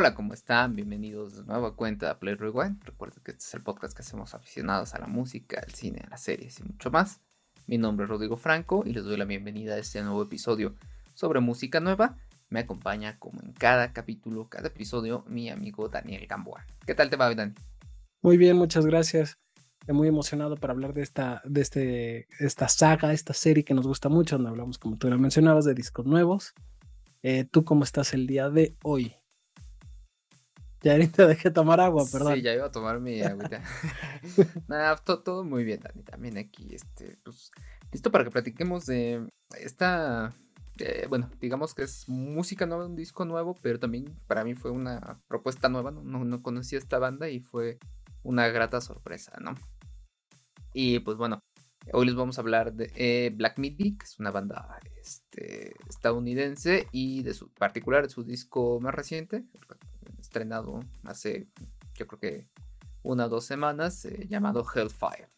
Hola, ¿cómo están? Bienvenidos de nuevo a cuenta de Play Rewind. Recuerden que este es el podcast que hacemos aficionados a la música, al cine, a las series y mucho más. Mi nombre es Rodrigo Franco y les doy la bienvenida a este nuevo episodio sobre música nueva. Me acompaña, como en cada capítulo, cada episodio, mi amigo Daniel Gamboa. ¿Qué tal te va, Dani? Muy bien, muchas gracias. Estoy muy emocionado para hablar de esta, de este, esta saga, esta serie que nos gusta mucho, donde hablamos, como tú lo mencionabas, de discos nuevos. Eh, ¿Tú cómo estás el día de hoy? Ya te dejé tomar agua, perdón. Sí, ya iba a tomar mi agüita. Nada, todo, muy bien, Dani. También aquí, este, pues, listo para que platiquemos de esta, eh, bueno, digamos que es música nueva, un disco nuevo, pero también para mí fue una propuesta nueva, no, no, no conocía esta banda y fue una grata sorpresa, ¿no? Y pues bueno, hoy les vamos a hablar de eh, Black Midi, que es una banda este, estadounidense y de su particular de su disco más reciente, estrenado hace, yo creo que una o dos semanas, eh, llamado Hellfire.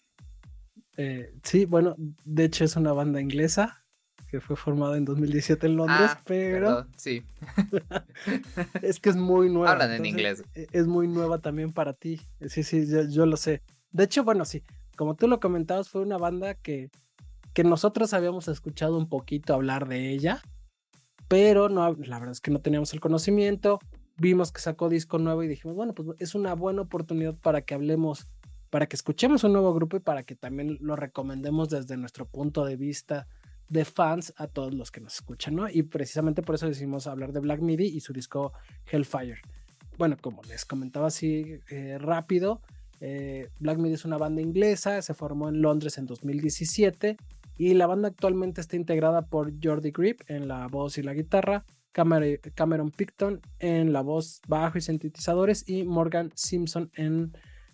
Eh, sí, bueno, de hecho es una banda inglesa que fue formada en 2017 en Londres, ah, pero... sí. es que es muy nueva. Hablan en inglés. E, es muy nueva también para ti. Sí, sí, yo, lo sé. De hecho, bueno, sí, como tú lo comentabas, fue una banda que, que nosotros habíamos escuchado un poquito hablar de ella, pero no, la verdad es que no teníamos el conocimiento vimos que sacó disco nuevo y dijimos, bueno, pues es una buena oportunidad para que hablemos, para que escuchemos un nuevo grupo y para que también lo recomendemos desde nuestro punto de vista de fans a todos los que nos escuchan, ¿no? Y precisamente por eso decidimos hablar de Black Midi y su disco Hellfire. Bueno, como les comentaba así eh, rápido, eh, Black Midi es una banda inglesa, se formó en Londres en 2017 y la banda actualmente está integrada por Jordi Grip en la voz y la guitarra, Cameron Picton en la voz bajo y sintetizadores y Morgan Simpson en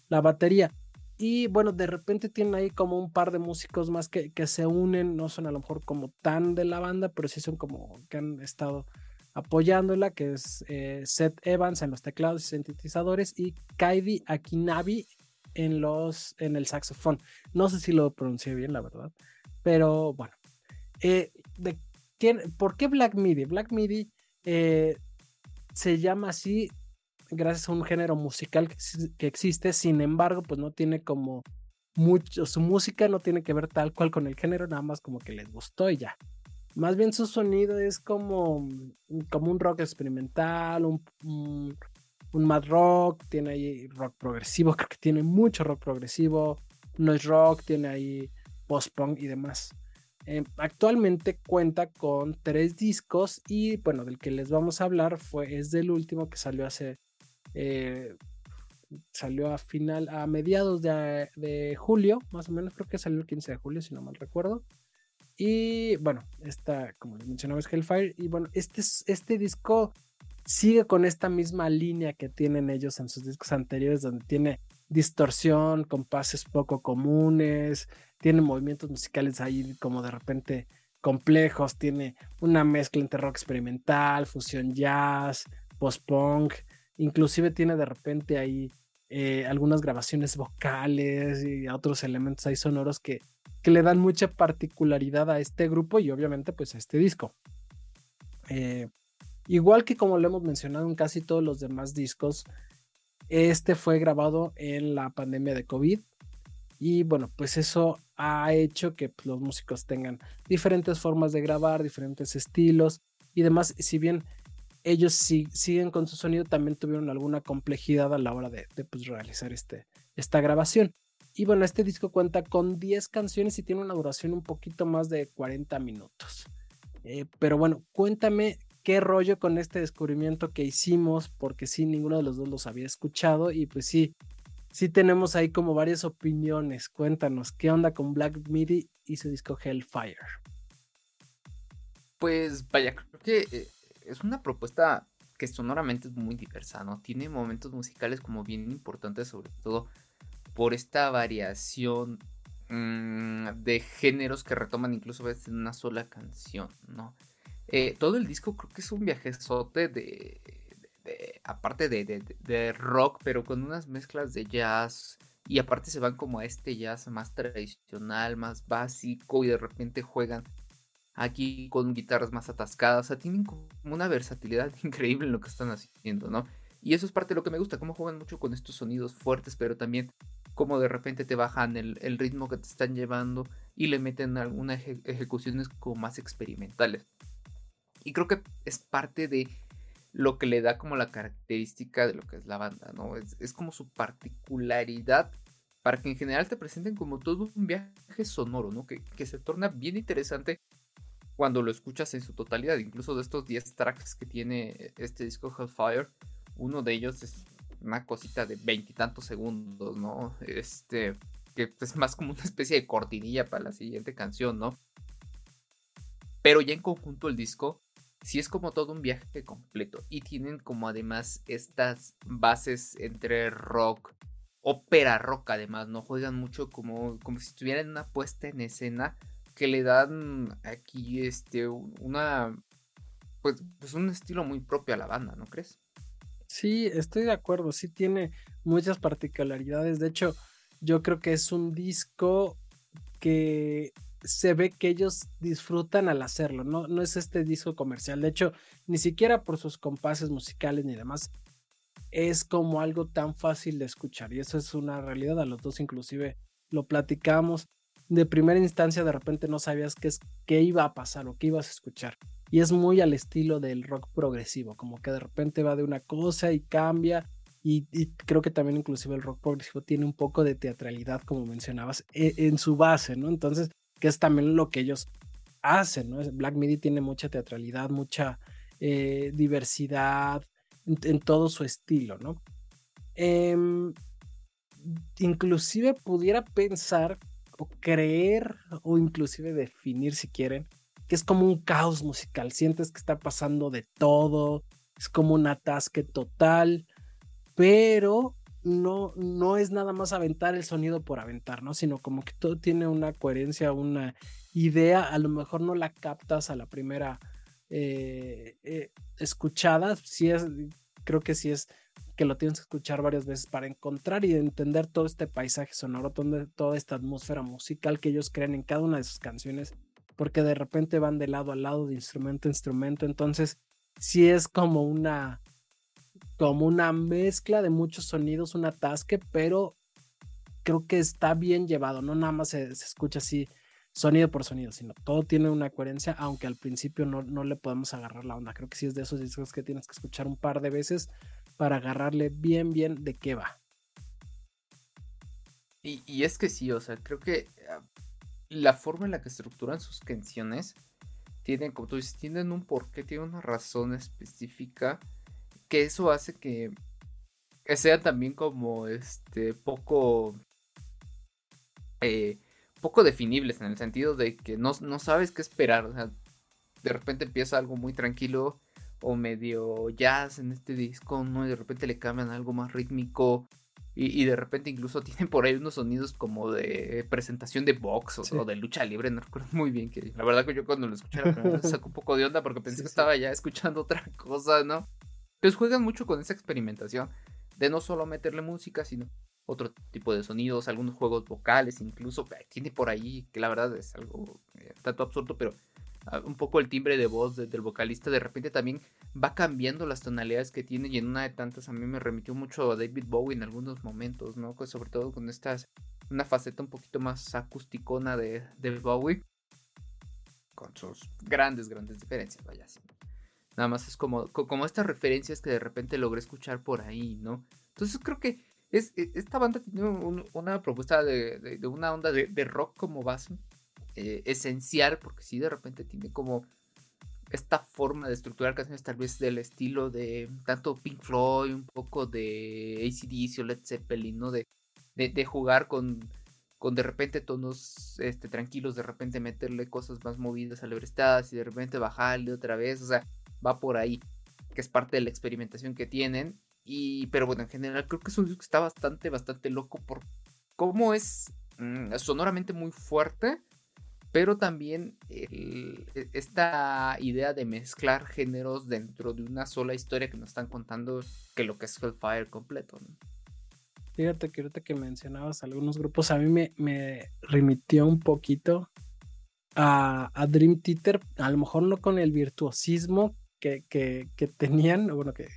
la batería. Y bueno, de repente tienen ahí como un par de músicos más que, que se unen, no son a lo mejor como tan de la banda, pero sí son como que han estado apoyándola, que es eh, Seth Evans en los teclados y sintetizadores y Kaidi Akinabi en, los, en el saxofón. No sé si lo pronuncié bien, la verdad, pero bueno. Eh, ¿De ¿Por qué Black Midi? Black Midi eh, se llama así gracias a un género musical que, existe, sin embargo, pues no tiene como mucho, su música no tiene que ver tal cual con el género, nada más como que les gustó y ya. Más bien su sonido es como, como un rock experimental, un, un, un mad rock, tiene ahí rock progresivo, creo que tiene mucho rock progresivo, noise rock, tiene ahí post-punk y demás. Eh, actualmente cuenta con tres discos y bueno, del que les vamos a hablar fue, es del último que salió hace, eh, salió a final, a mediados de, julio, más o menos, creo que salió el 15 de julio, si no mal recuerdo. Y bueno, esta, como les mencionaba, es Hellfire. Y bueno, este, este disco sigue con esta misma línea que tienen ellos en sus discos anteriores, donde tiene distorsión, compases poco comunes, tiene movimientos musicales ahí como de repente complejos, tiene una mezcla entre rock experimental, fusión jazz, post-punk, inclusive tiene de repente ahí eh, algunas grabaciones vocales y otros elementos ahí sonoros que, que, le dan mucha particularidad a este grupo y obviamente pues a este disco. Eh, igual que como lo hemos mencionado en casi todos los demás discos, este fue grabado en la pandemia de COVID y bueno, pues eso ha hecho que pues, los músicos tengan diferentes formas de grabar, diferentes estilos y demás. Si bien ellos siguen con su sonido, también tuvieron alguna complejidad a la hora de, pues, realizar este, esta grabación. Y bueno, este disco cuenta con 10 canciones y tiene una duración un poquito más de 40 minutos. Eh, pero bueno, cuéntame qué rollo con este descubrimiento que hicimos, porque sí, ninguno de los dos los había escuchado y pues sí, sí tenemos ahí como varias opiniones. Cuéntanos, ¿qué onda con Black Midi y su disco Hellfire? Pues vaya, creo que eh, es una propuesta que sonoramente es muy diversa, ¿no? Tiene momentos musicales como bien importantes, sobre todo por esta variación mm, de géneros que retoman incluso a veces en una sola canción, ¿no? Eh, todo el disco creo que es un viajezote de, aparte de, rock, pero con unas mezclas de jazz. Y aparte se van como a este jazz más tradicional, más básico. Y de repente juegan aquí con guitarras más atascadas. O sea, tienen como una versatilidad increíble en lo que están haciendo, ¿no? Y eso es parte de lo que me gusta, cómo juegan mucho con estos sonidos fuertes, pero también cómo de repente te bajan el, ritmo que te están llevando y le meten algunas ejecuciones como más experimentales. Y creo que es parte de lo que le da como la característica de lo que es la banda, ¿no? Es, como su particularidad para que en general te presenten como todo un viaje sonoro, ¿no? Que, que se torna bien interesante cuando lo escuchas en su totalidad. Incluso de estos 10 tracks que tiene este disco Hellfire, uno de ellos es una cosita de veintitantos segundos, ¿no? Este, que es más como una especie de cortinilla para la siguiente canción, ¿no? Pero ya en conjunto el disco sí es como todo un viaje completo y tienen como además estas bases entre rock, ópera rock además, ¿no? Juegan mucho como, como si estuvieran en una puesta en escena que le dan aquí este una pues, pues un estilo muy propio a la banda, ¿no crees? Sí, estoy de acuerdo, sí tiene muchas particularidades, de hecho yo creo que es un disco que se ve que ellos disfrutan al hacerlo, no, no es este disco comercial, de hecho, ni siquiera por sus compases musicales ni demás, es como algo tan fácil de escuchar. Y eso es una realidad, a los dos inclusive lo platicamos, de primera instancia de repente no sabías qué, qué iba a pasar o qué ibas a escuchar. Y es muy al estilo del rock progresivo, como que de repente va de una cosa y cambia. Y, creo que también inclusive el rock progresivo tiene un poco de teatralidad, como mencionabas, e, en su base, ¿no? Entonces, que es también lo que ellos hacen, ¿no? Black Midi tiene mucha teatralidad, mucha eh, diversidad en, todo su estilo, ¿no? Em, inclusive pudiera pensar o creer o inclusive definir si quieren que es como un caos musical, sientes que está pasando de todo, es como un atasque total, pero no, no es nada más aventar el sonido por aventar, ¿no? Sino como que todo tiene una coherencia, una idea, a lo mejor no la captas a la primera eh, eh, escuchada, sí es, creo que sí es que lo tienes que escuchar varias veces para encontrar y entender todo este paisaje sonoro, toda esta atmósfera musical que ellos crean en cada una de sus canciones, porque de repente van de lado a lado, de instrumento a instrumento, entonces sí es como una como una mezcla de muchos sonidos, un atasque, pero creo que está bien llevado, no nada más se, escucha así sonido por sonido, sino todo tiene una coherencia, aunque al principio no, no, le podemos agarrar la onda. Creo que sí es de esos discos que tienes que escuchar un par de veces para agarrarle bien, bien de qué va. Y, y es que sí, o sea, creo que ah, la forma en la que estructuran sus canciones tienen, como tú dices, tienen un porqué, tienen una razón específica que eso hace que sea también como este poco eh, poco definibles en el sentido de que no, sabes qué esperar. O sea, de repente empieza algo muy tranquilo o medio jazz en este disco, ¿no? Y de repente le cambian algo más rítmico. Y, de repente incluso tienen por ahí unos sonidos como de presentación de box o, de lucha libre, no recuerdo muy bien que la verdad que yo cuando lo escuché me sacó un poco de onda porque pensé que estaba ya escuchando otra cosa, ¿no? Entonces juegan mucho con esa experimentación de no solo meterle música, sino otro tipo de sonidos, algunos juegos vocales, incluso tiene por ahí, que la verdad es algo eh, tanto absurdo, pero ah, un poco el timbre de voz del vocalista de repente también va cambiando las tonalidades que tiene y en una de tantas a mí me remitió mucho a David Bowie en algunos momentos, ¿no? Pues sobre todo con estas, una faceta un poquito más acústicona de, de Bowie, con sus grandes, grandes diferencias, vaya, así. Nada más es como, como estas referencias que de repente logré escuchar por ahí, ¿no? Entonces creo que es, e, esta banda tiene una propuesta de, una onda de, rock como base eh, esencial, porque sí de repente tiene como esta forma de estructurar canciones tal vez del estilo de tanto Pink Floyd, un poco de ACDC o Led Zeppelin, ¿no? De, de, jugar con, con de repente tonos este, tranquilos, de repente meterle cosas más movidas, alebrestadas y de repente bajarle otra vez, o sea, va por ahí, que es parte de la experimentación que tienen. Y, pero bueno, en general creo que es un disco que está bastante, bastante loco por cómo es mm, sonoramente muy fuerte, pero también e, esta idea de mezclar géneros dentro de una sola historia que nos están contando que lo que es Hellfire completo. Fíjate que ahorita que mencionabas algunos grupos, a mí me, me remitió un poquito a, a, Dream Theater, a lo mejor no con el virtuosismo que, que, tenían, bueno, que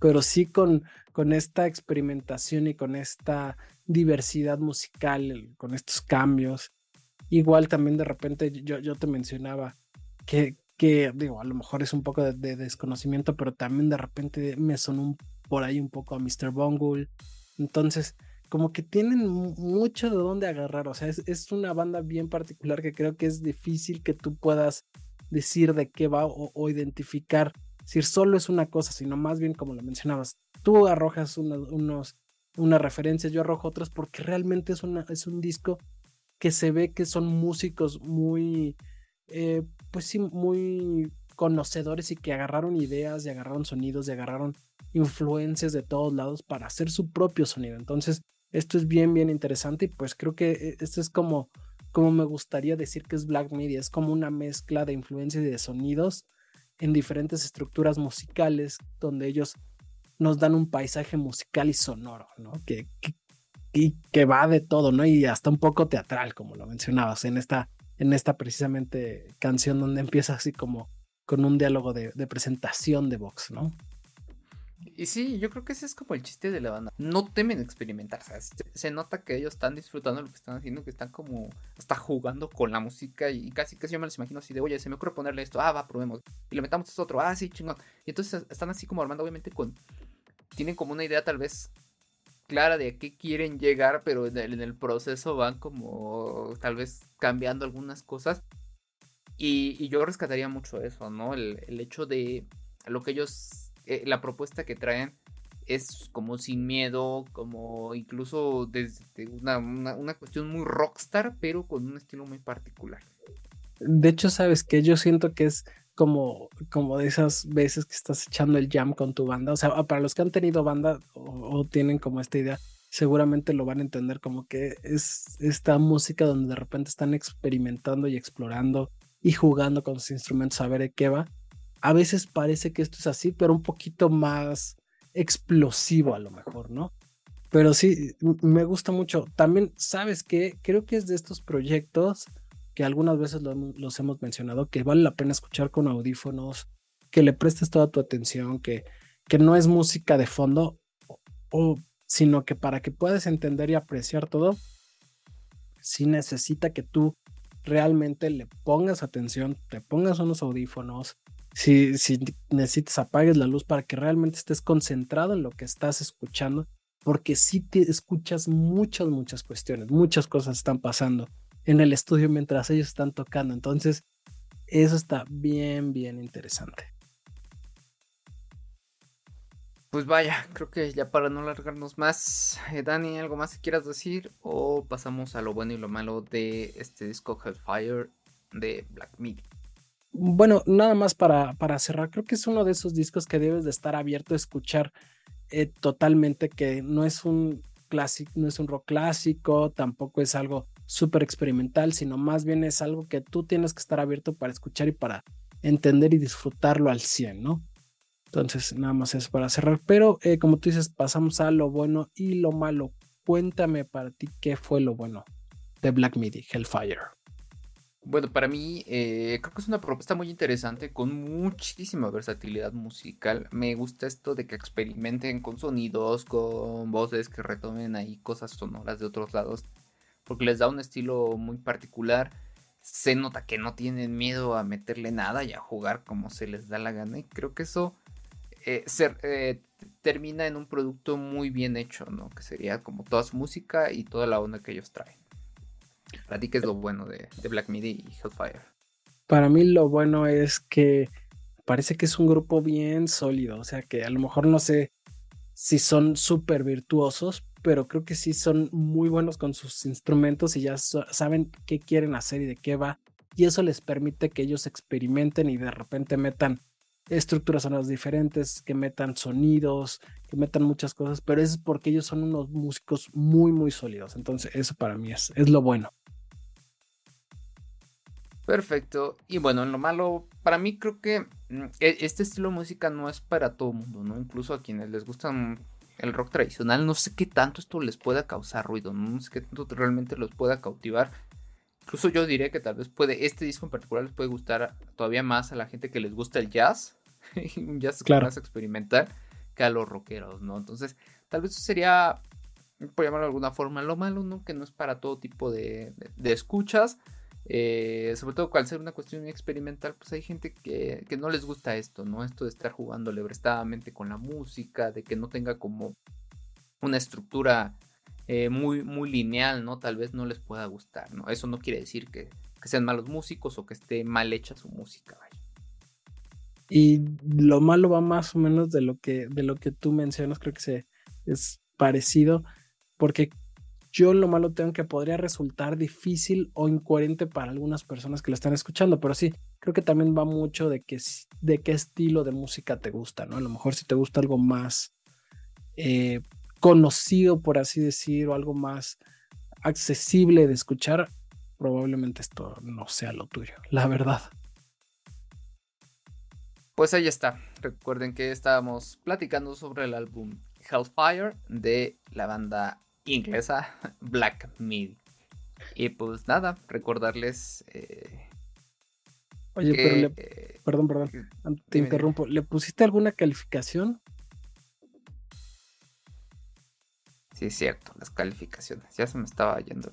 pero sí con, con esta experimentación y con esta diversidad musical, con estos cambios. Igual también de repente yo, yo te mencionaba que, que, digo, a lo mejor es un poco de, desconocimiento, pero también de repente me sonó por ahí un poco a Mr. Bungle. Entonces, como que tienen mucho de dónde agarrar, o sea, es, una banda bien particular que creo que es difícil que tú puedas decir de qué va o, identificar si solo es una cosa, sino más bien como lo mencionabas, tú arrojas unos, unas referencias, yo arrojo otras porque realmente es, una, es un disco que se ve que son músicos muy, eh, pues sí, muy conocedores y que agarraron ideas y agarraron sonidos y agarraron influencias de todos lados para hacer su propio sonido. Entonces, esto es bien, bien interesante y pues creo que eh, esto es como, como me gustaría decir que es Black Media, es como una mezcla de influencias y de sonidos en diferentes estructuras musicales donde ellos nos dan un paisaje musical y sonoro, ¿no? Que, que va de todo, ¿no? Y hasta un poco teatral, como lo mencionabas, en esta, en esta precisamente canción donde empieza así como con un diálogo de, de presentación de Vox, ¿no? Y sí, yo creo que ese es como el chiste de la banda. No temen experimentar, Se, nota que ellos están disfrutando lo que están haciendo, que están como hasta jugando con la música y casi casi yo me los imagino así de, oye, se me ocurre ponerle esto, ah, va, probemos. Y le metamos esto otro, ah, sí, chingón. Y entonces están así como armando, obviamente, con... Tienen como una idea tal vez clara de a qué quieren llegar, pero en el, proceso van como tal vez cambiando algunas cosas. Y, yo rescataría mucho eso, ¿no? El, el hecho de lo que ellos eh, la propuesta que traen es como sin miedo, como incluso desde una, una, cuestión muy rockstar, pero con un estilo muy particular. De hecho, sabes que yo siento que es como, como de esas veces que estás echando el jam con tu banda. O sea, para los que han tenido banda o, tienen como esta idea, seguramente lo van a entender como que es esta música donde de repente están experimentando y explorando y jugando con sus instrumentos a ver qué va a veces parece que esto es así, pero un poquito más explosivo a lo mejor, ¿no? Pero sí, me gusta mucho. También, ¿sabes qué? Creo que es de estos proyectos que algunas veces los hemos mencionado, que vale la pena escuchar con audífonos, que le prestes toda tu atención, que, que no es música de fondo, o, sino que para que puedas entender y apreciar todo, sí necesita que tú realmente le pongas atención, te pongas unos audífonos, si, necesitas apagues la luz para que realmente estés concentrado en lo que estás escuchando, porque si te escuchas muchas, muchas cuestiones, muchas cosas están pasando en el estudio mientras ellos están tocando. Entonces, eso está bien, bien interesante. Pues vaya, creo que ya para no alargarnos más, eh, Dani, ¿algo más que quieras decir? O pasamos a lo bueno y lo malo de este disco Hellfire de Black Midi. Bueno, nada más para, para cerrar, creo que es uno de esos discos que debes de estar abierto a escuchar eh, totalmente, que no es un clásico, no es un rock clásico, tampoco es algo súper experimental, sino más bien es algo que tú tienes que estar abierto para escuchar y para entender y disfrutarlo al 100, ¿no? Entonces, nada más es para cerrar. Pero eh, como tú dices, pasamos a lo bueno y lo malo. Cuéntame para ti qué fue lo bueno de Black Midi, Hellfire. Bueno, para mí eh, creo que es una propuesta muy interesante con muchísima versatilidad musical. Me gusta esto de que experimenten con sonidos, con voces, que retomen ahí cosas sonoras de otros lados, porque les da un estilo muy particular. Se nota que no tienen miedo a meterle nada y a jugar como se les da la gana. Y creo que eso eh, eh, termina en un producto muy bien hecho, ¿no? Que sería como toda su música y toda la onda que ellos traen. Para ti, ¿qué es lo bueno de, Black Midi y Hellfire? Para mí lo bueno es que parece que es un grupo bien sólido, o sea que a lo mejor no sé si son súper virtuosos, pero creo que sí son muy buenos con sus instrumentos y ya saben qué quieren hacer y de qué va. Y eso les permite que ellos experimenten y de repente metan estructuras sonoras diferentes, que metan sonidos, que metan muchas cosas, pero eso es porque ellos son unos músicos muy, muy sólidos. Entonces, eso para mí es, es lo bueno. Perfecto. Y bueno, en lo malo, para mí creo que mm, e, este estilo de música no es para todo el mundo, ¿no? Incluso a quienes les gusta el rock tradicional, no sé qué tanto esto les pueda causar ruido, no sé qué tanto realmente los pueda cautivar. Incluso yo diría que tal vez puede, este disco en particular les puede gustar todavía más a la gente que les gusta el jazz, un jazz más experimental, que a los rockeros, ¿no? Entonces, tal vez eso sería, por llamarlo de alguna forma, lo malo, ¿no? Que no es para todo tipo de, de, escuchas. Eh, sobre todo al ser una cuestión experimental, pues hay gente que, que, no les gusta esto, ¿no? Esto de estar jugando lebrestadamente con la música, de que no tenga como una estructura eh, muy, muy lineal, ¿no? Tal vez no les pueda gustar, ¿no? Eso no quiere decir que, sean malos músicos o que esté mal hecha su música, Y lo malo va más o menos de lo que, de lo que tú mencionas, creo que se, es parecido, porque yo lo malo tengo que podría resultar difícil o incoherente para algunas personas que lo están escuchando, pero sí, creo que también va mucho de, que, de qué estilo de música te gusta, ¿no? A lo mejor si te gusta algo más eh, conocido, por así decir, o algo más accesible de escuchar, probablemente esto no sea lo tuyo, la verdad. Pues ahí está. Recuerden que estábamos platicando sobre el álbum Hellfire de la banda inglesa Black Midi. Y pues nada, recordarles. Eh, Oye, pero le, eh, perdón, perdón, te interrumpo. ¿Le pusiste alguna calificación? Sí, es cierto, las calificaciones. Ya se me estaba yendo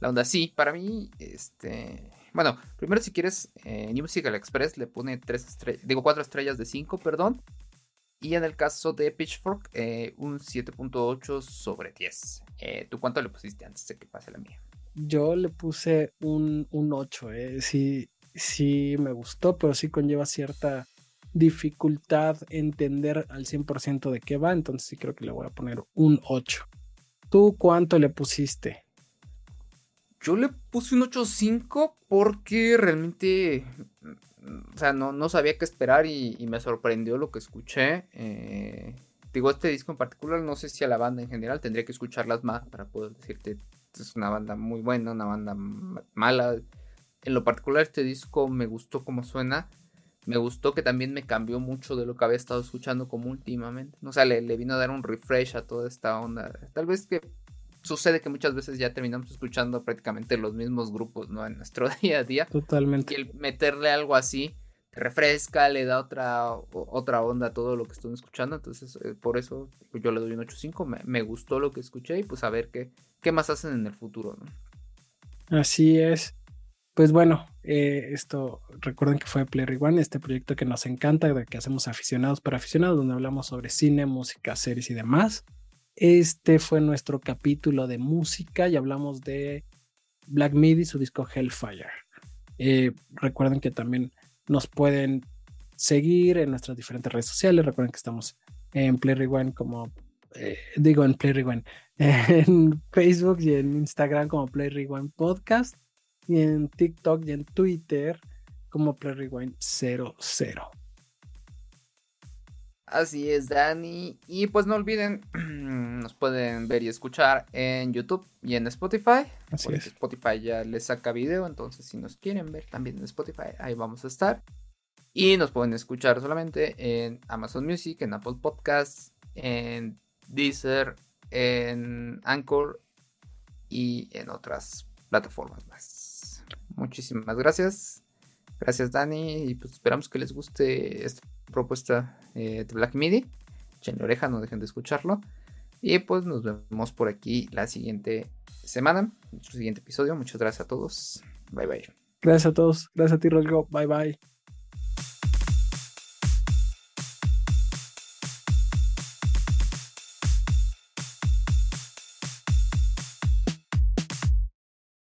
la, onda. Sí, para mí, este. Bueno, primero si quieres, eh, New Musical Express le pone tres estrellas, digo cuatro estrellas de 5, perdón. Y en el caso de Pitchfork, eh, un 7.8 sobre 10. Eh, ¿Tú cuánto le pusiste antes de que pase la mía? Yo le puse un, un 8. Eh. Sí, sí me gustó, pero sí conlleva cierta dificultad entender al 100% de qué va. Entonces sí creo que le voy a poner un 8. ¿Tú cuánto le pusiste? Yo le puse un 8.5 porque realmente, o sea, no, no sabía qué esperar y, me sorprendió lo que escuché. Eh, digo, este disco en particular, no sé si a la banda en general tendría que escucharlas más para poder decirte, es una banda muy buena, una banda mala. En lo particular, este disco me gustó como suena. Me gustó que también me cambió mucho de lo que había estado escuchando como últimamente. O sea, le, vino a dar un refresh a toda esta onda. Tal vez que sucede que muchas veces ya terminamos escuchando prácticamente los mismos grupos, ¿no? En nuestro día a día. Totalmente. Y el meterle algo así refresca, le da otra, otra onda a todo lo que estoy escuchando. Entonces, eh, por eso yo le doy un 8.5. Me, me gustó lo que escuché y pues a ver qué, qué más hacen en el futuro, ¿no? Así es. Pues bueno, eh, esto recuerden que fue Play One, este proyecto que nos encanta, de que hacemos aficionados para aficionados, donde hablamos sobre cine, música, series y demás. Este fue nuestro capítulo de música y hablamos de Black Midi su disco Hellfire. Eh, recuerden que también nos pueden seguir en nuestras diferentes redes sociales. Recuerden que estamos en Play Rewind como eh, digo en Play Rewind, en Facebook y en Instagram como Play Rewind Podcast y en TikTok y en Twitter como PlayRewind 00. Así es, Dani. Y pues no olviden, nos pueden ver y escuchar en YouTube y en Spotify. Así es. Spotify ya les saca video, entonces si nos quieren ver también en Spotify, ahí vamos a estar. Y nos pueden escuchar solamente en Amazon Music, en Apple Podcasts, en Deezer, en Anchor y en otras plataformas más. Muchísimas gracias. Gracias Dani y pues esperamos que les guste esta propuesta eh, de Black Midi. Echen oreja, no dejen de escucharlo. Y pues nos vemos por aquí la siguiente semana, nuestro siguiente episodio. Muchas gracias a todos. Bye bye. Gracias a todos. Gracias a ti, Rodrigo. Bye bye.